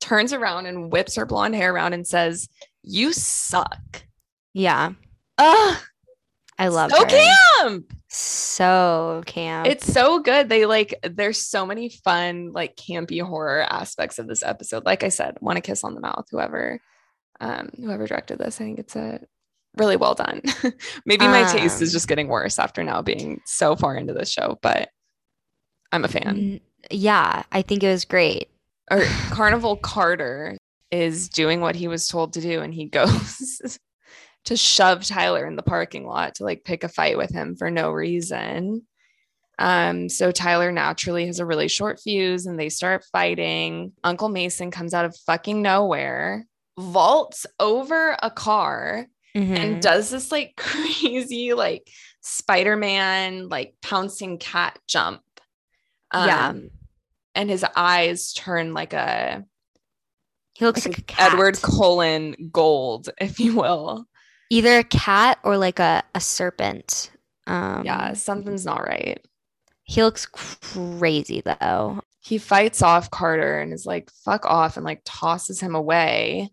turns around and whips her blonde hair around and says, You suck. yeah, Ugh, I love so her. camp. So camp. It's so good. They like there's so many fun, like campy horror aspects of this episode. Like I said, want to kiss on the mouth, whoever um whoever directed this. I think it's a really well done. <laughs> Maybe my taste is Um, just getting worse after now being so far into this show, but I'm a fan. Yeah, I think it was great. Or Carnival Carter is doing what he was told to do, and he <laughs> goes to shove Tyler in the parking lot to like pick a fight with him for no reason. Um, so Tyler naturally has a really short fuse and they start fighting. Uncle Mason comes out of fucking nowhere, vaults over a car, Mhm. and does this like <laughs> crazy, like Spider-Man, like pouncing cat jump. Yeah. Um, and his eyes turn like a he looks like like. Edward Cullen gold, if you will. Either a cat or like a, a serpent. Um, yeah, something's not right. he looks crazy though. He fights off Carter and is like, fuck off, and like tosses him away.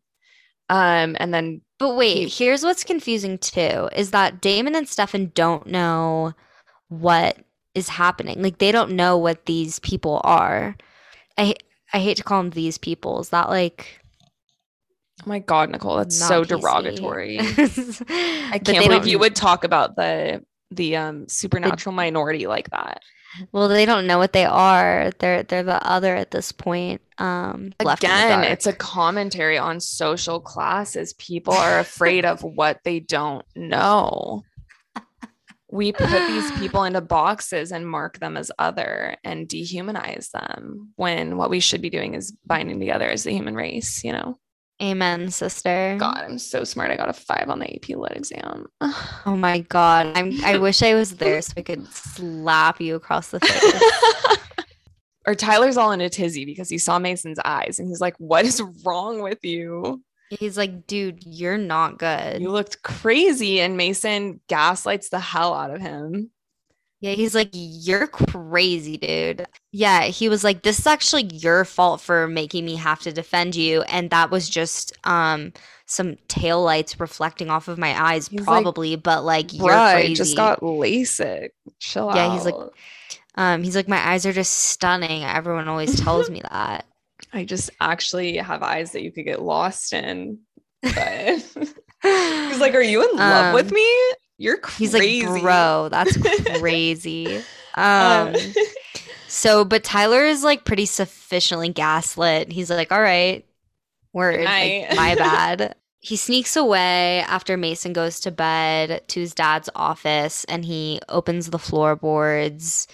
Um, and then But wait, He- here's what's confusing too: is that Damon and Stefan don't know what is happening. Like they don't know what these people are. I I hate to call them these people. Is that like oh my god, Nicole, that's not so PC? derogatory. <laughs> I can't believe you would talk about the the um supernatural minority like that. Well, they don't know what they are. They're they're the other at this point. Um, Again, it's a commentary on social classes. People are afraid of <laughs> what they don't know. We put these people into boxes and mark them as other and dehumanize them when what we should be doing is binding together as the human race, you know? Amen, sister. God, I'm so smart. I got a five on the AP lit exam. <sighs> Oh my god. I'm I wish I was there so I could slap you across the face. <laughs> or Tyler's all in a tizzy because he saw Mason's eyes and he's like, What is wrong with you? He's like, dude, you're not good. You looked crazy. And Mason gaslights the hell out of him. Yeah, he's like, you're crazy, dude. Yeah, he was like, this is actually your fault for making me have to defend you. And that was just um some taillights reflecting off of my eyes, He's like, probably, but like you're crazy. I just got LASIK. Chill out. Yeah, he's like- um, he's like, my eyes are just stunning. Everyone always tells me that. <laughs> I just actually have eyes that you could get lost in. But <laughs> <laughs> he's like, Are you in love with Um, me? You're crazy. He's like, bro, that's crazy. Uh, <laughs> Um, <laughs> so, but Tyler is like pretty sufficiently gaslit. He's like, all right, word, like, my <laughs> bad. He sneaks away after Mason goes to bed to his dad's office and he opens the floorboards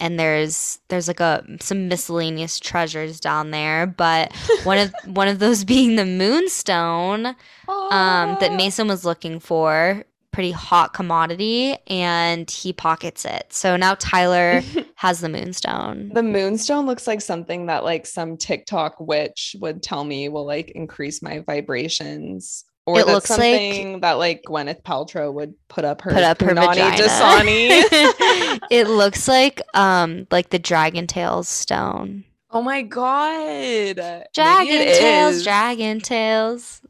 and there's there's like a some miscellaneous treasures down there, but one of one of those being the moonstone um, that. Mason was looking for. Pretty hot commodity, and he pockets it. So now Tyler <laughs> has the moonstone. The moonstone looks like something that like some TikTok witch would tell me will like increase my vibrations. Or It looks like- something that like Gwyneth Paltrow would put up her Put up her punani vagina. <laughs> It <laughs> looks like um like the Dragon Tales stone. Oh my god. Dragon Maybe it Tales, is. Dragon.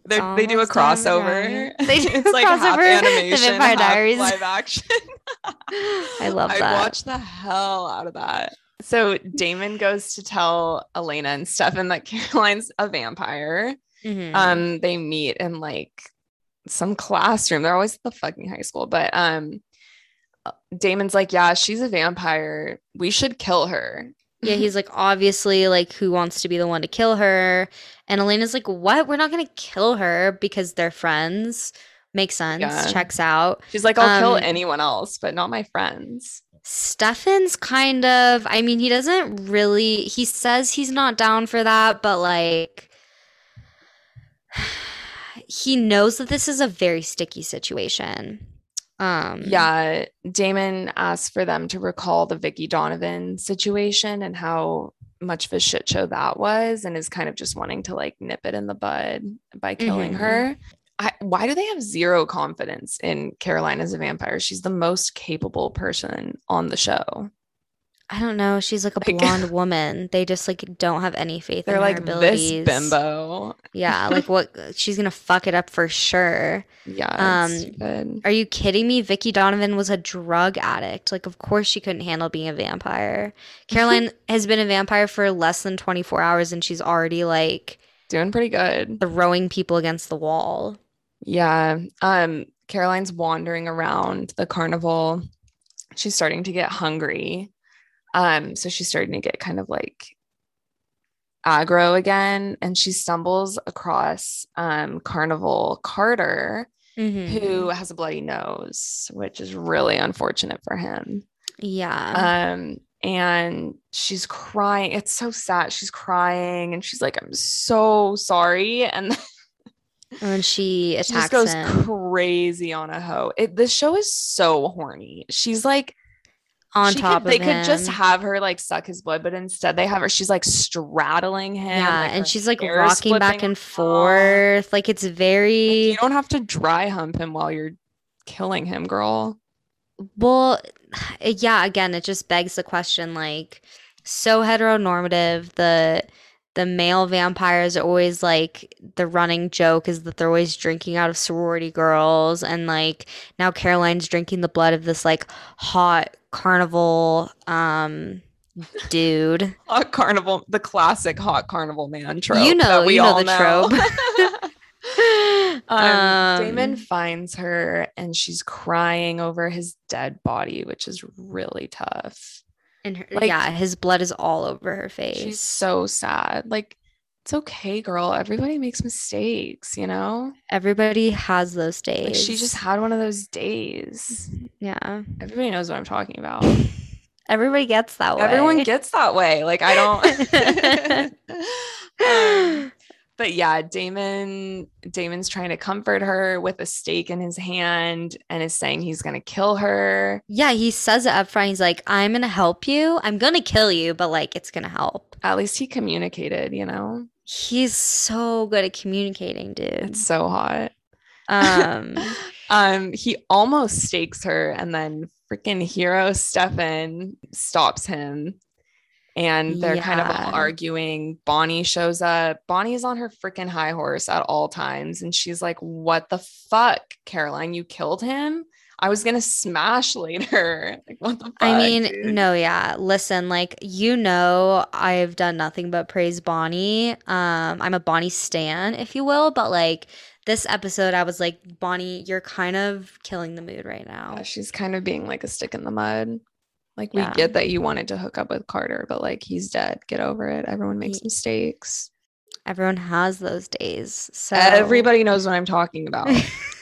They're- they do a crossover. They <laughs> do it's a like half crossover, <laughs> The animation, Vampire half Diaries. live action. <laughs> I love I'd that. I watch the hell out of that. So Damon goes to tell Elena and Stefan that Caroline's a vampire. Mhm. Um, they meet in like some classroom. They're always at the fucking high school, but um, Damon's like, yeah, she's a vampire. We should kill her. Yeah, he's like obviously like who wants to be the one to kill her, and Elena's like, what? We're not gonna kill her because they're friends. Makes sense. Yeah. Checks out. She's like, I'll kill Um, anyone else, but not my friends. Stefan's kind of, I mean, he doesn't really, he says he's not down for that, but like, <sighs> he knows that this is a very sticky situation. Um, Yeah, Damon asked for them to recall the Vicki Donovan situation and how much of a shit show that was, and is kind of just wanting to like nip it in the bud by killing Mhm. her. I, why do they have zero confidence in Caroline as a vampire? She's the most capable person on the show. I don't know. She's like a Like- <laughs> blonde woman. They just like don't have any faith They're in her like abilities. this bimbo. Yeah, <laughs> like what? She's gonna fuck it up for sure. Yeah, Um. Are you kidding me? Vicki Donovan was a drug addict. Like, of course she couldn't handle being a vampire. <laughs> Caroline has been a vampire for less than 24 hours and she's already like Doing pretty good. throwing people against the wall. Yeah. Um, Caroline's wandering around the carnival. She's starting to get hungry. Um, so she's starting to get kind of like aggro again. And she stumbles across um Carnival Carter, Mhm. who has a bloody nose, which is really unfortunate for him. Yeah. Um, and she's crying. It's so sad. She's crying and she's like, I'm so sorry. And <laughs> and she she attacks just goes him crazy on a hoe. It, this show is so horny. She's like on she top could, they of could just have her like suck his blood, but instead they have her. She's like straddling him. yeah, like, and she's like rocking back and forth. Like it's Like, very you don't have to dry hump him while you're killing him, girl. Well, <sighs> yeah, again, it just begs the question like so heteronormative, the the male vampires are always like the running joke is that they're always drinking out of sorority girls and like now Caroline's drinking the blood of this like hot carnival um dude. Hot carnival, the classic hot carnival man trope. You know- we you know all the trope. <laughs> <laughs> um, Damon Um, finds her and she's crying over his dead body, which is really tough. and her, like- yeah, his blood is all over her face. She's so sad. Like, it's okay, girl. Everybody makes mistakes, you know? Everybody has those days. Like, she just had one of those days. yeah. Everybody knows what I'm talking about. <laughs> Everybody gets that way. Everyone gets that way. Like, I don't. <laughs> um, but yeah, Damon Damon's trying to comfort her with a stake in his hand and is saying he's going to kill her. Yeah, he says it up front. He's like, I'm gonna help you. I'm gonna kill you, but like it's gonna help. At least he communicated, you know? He's so good at communicating, dude. It's so hot. Um <laughs> um, he almost stakes her, and then freaking hero Stefan stops him. And they're kind of arguing. Bonnie shows up. Bonnie's on her freaking high horse at all times. And she's like, What the fuck, Caroline? You killed him? I was gonna smash <laughs> later. Like, what the fuck? I mean, dude? no, yeah. Listen, like you know, I've done nothing but praise Bonnie. Um, I'm a Bonnie stan, if you will, but like this episode, I was like, Bonnie, you're kind of killing the mood right now. Yeah, she's kind of being like a stick in the mud. Like we Yeah. get that you wanted to hook up with Carter, but like he's dead. Get over it. Everyone makes Ye- mistakes. Everyone has those days. So Everybody knows what I'm talking about. <laughs>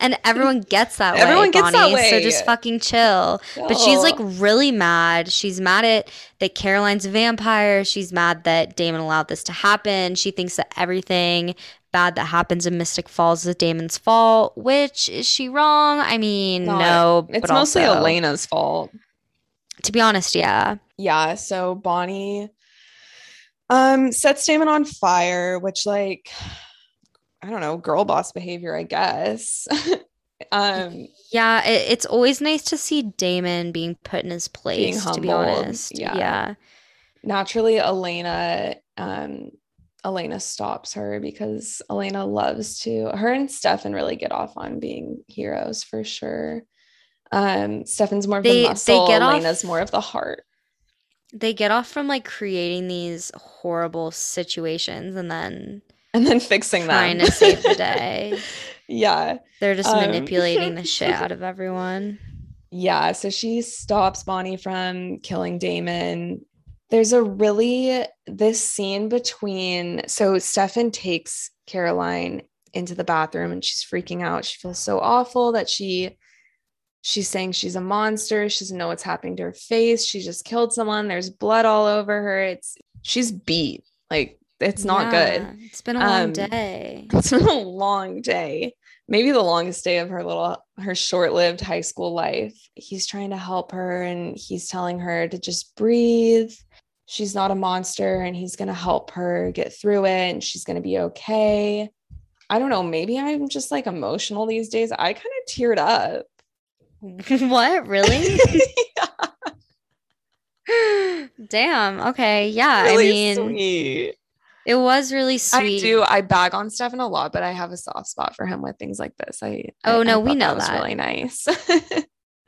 and everyone gets that way. Everyone gets that Bonnie, way. So just fucking chill. But she's like really mad. She's mad at that Caroline's a vampire. She's mad that Damon allowed this to happen. She thinks that everything bad that happens in Mystic Falls is Damon's fault. Which is she wrong? I mean, Not- no. it's mostly also- Elena's fault. To be honest, yeah. Yeah, so Bonnie um sets Damon on fire, which like I don't know, girl boss behavior, I guess. <laughs> um Yeah, it, it's always nice to see Damon being put in his place, to be honest. yeah. yeah. naturally Elena um Elena stops her because Elena loves to her and Stefan really get off on being heroes for sure. Um Stefan's more of They- the they muscle, get off- Elena's more of the heart. They get off from like creating these horrible situations and then <laughs> And then fixing that trying them. to save the day. <laughs> yeah. They're just Um, manipulating the <laughs> shit out of everyone. Yeah, so she stops Bonnie from killing Damon. There's a really this scene between so Stefan takes Caroline into the bathroom and she's freaking out. She feels so awful that she she's saying she's a monster. She doesn't know what's happening to her face. She just killed someone. There's blood all over her. It's she's beat. Like it's not good. It's been a long Um, day. <laughs> It's been a long day. Maybe the longest day of her little her short-lived high school life. He's trying to help her and he's telling her to just breathe. She's not a monster and he's going to help her get through it and she's going to be okay. I don't know, maybe I'm just like emotional these days. I kind of teared up. <laughs> what? Really? <laughs> Damn. Okay. Yeah. really I mean, sweet. It was really sweet. I do. I bag on Stefan a lot, but I have a soft spot for him with things like this. I Oh, I- no, I we know was that. really nice. <laughs>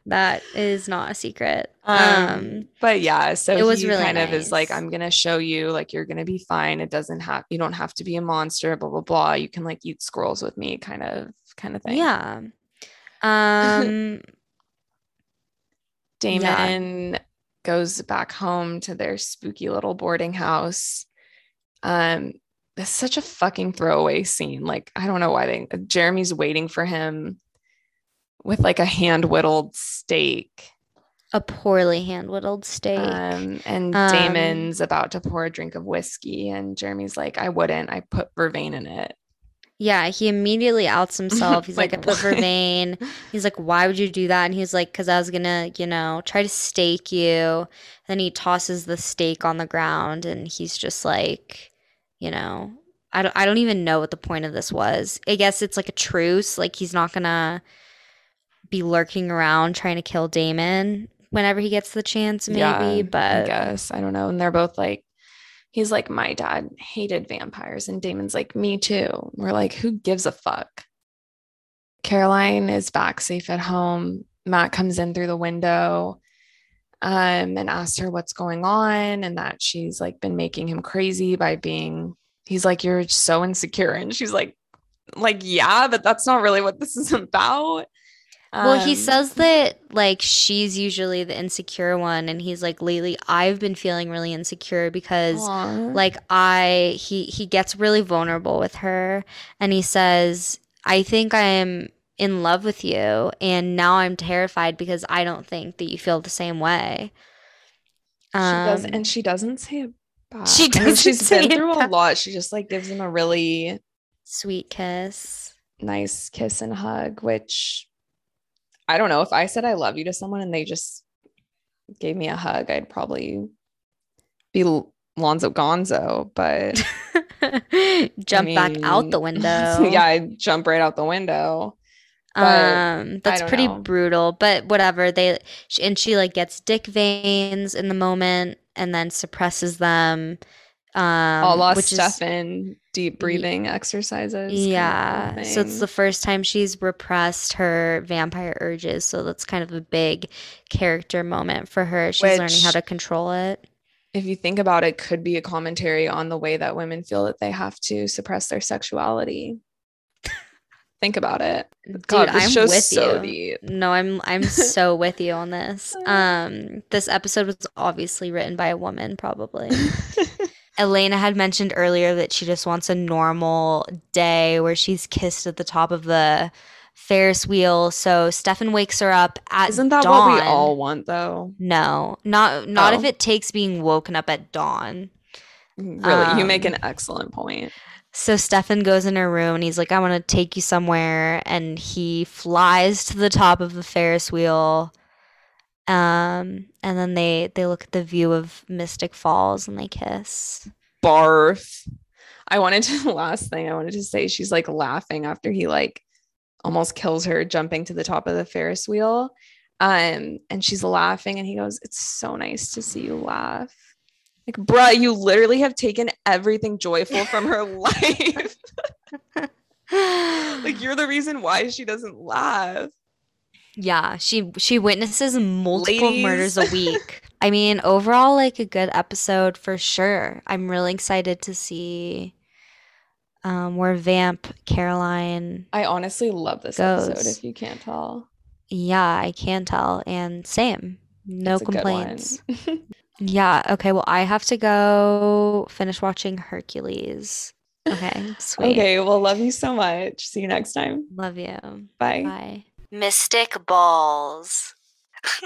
That is not a secret. Um, Um, but yeah, so it was he really kind of is like. I'm gonna show you, like you're gonna be fine. It doesn't have you don't have to be a monster, blah blah blah. You can like eat squirrels with me, kind of kind of thing. yeah. Um, <laughs> Damon goes back home to their spooky little boarding house. Um, it's such a fucking throwaway scene. Like, I don't know why they Jeremy's waiting for him with like a hand whittled stake. a poorly hand whittled stake. Um, and Um, Damon's about to pour a drink of whiskey, and Jeremy's like, I wouldn't. I put vervain in it. yeah, he immediately outs himself. He's <laughs> like, Like, I put vervain. He's like, why would you do that? And he's like, because I was gonna, you know, try to stake you. Then he tosses the stake on the ground, and he's just like, you know, I don't, I don't even know what the point of this was. I guess it's like a truce. Like he's not gonna be lurking around trying to kill Damon whenever he gets the chance, maybe. Yeah, but I guess I don't know. And they're both like, he's like, my dad hated vampires, and Damon's like, me too. We're like, who gives a fuck? Caroline is back safe at home. Matt comes in through the window um, and asked her what's going on and that she's like been making him crazy by being, he's like, you're so insecure. And she's like, like, yeah, but that's not really what this is <laughs> about. Well, he Um, says that like she's usually the insecure one, and he's like, lately I've been feeling really insecure because aw. like I he he gets really vulnerable with her, and he says, I think I am in love with you, and now I'm terrified because I don't think that you feel the same way. She does, Um, and she doesn't say it back. She I mean, doesn't she's been through a lot. She just like gives him a really sweet kiss. nice kiss and hug, which I don't know if I said I love you to someone and they just gave me a hug, I'd probably be Lonzo Gonzo, but <laughs> Jump back out the <laughs> window. yeah, I'd jump right out the window. Um that's pretty know. brutal but whatever they and she like gets dick veins in the moment and then suppresses them um a la which is Stefan, deep breathing exercises. yeah so it's the first time she's repressed her vampire urges so that's kind of a big character moment for her she's learning how to control it if you think about it, could be a commentary on the way that women feel that they have to suppress their sexuality. Think about it. God, Dude, this I'm show's with so you. deep. No, I'm I'm so with you on this. <laughs> Um, this episode was obviously written by a woman, probably. <laughs> Elena had mentioned earlier that she just wants a normal day where she's kissed at the top of the Ferris wheel. So Stefan wakes her up at Isn't that dawn. what we all want though? No, not not if Oh. it takes being woken up at dawn. Really, you make Um, an excellent point. So Stefan goes in her room and he's like, I want to take you somewhere. And he flies to the top of the Ferris wheel. Um, and then they they look at the view of Mystic Falls and they kiss. Barf. I wanted to <laughs> last thing I wanted to say she's like laughing after he like almost kills her jumping to the top of the Ferris wheel. Um, and she's laughing and he goes, It's so nice to see you laugh. Like, bruh, you literally have taken everything joyful from her <laughs> life. <laughs> like you're the reason why she doesn't laugh. Yeah, she she witnesses multiple murders a <laughs> week. I mean, overall, like a good episode for sure. I'm really excited to see um, where Vamp Caroline. I honestly love this episode if you can't tell. Yeah, I can tell, and same, no It's a good one. complaints. Yeah. Okay. Well, I have to go finish watching Hercules. Okay. <laughs> Sweet. okay, well, love you so much. See you next time. Love you. Bye. Bye. Mystic balls. <laughs>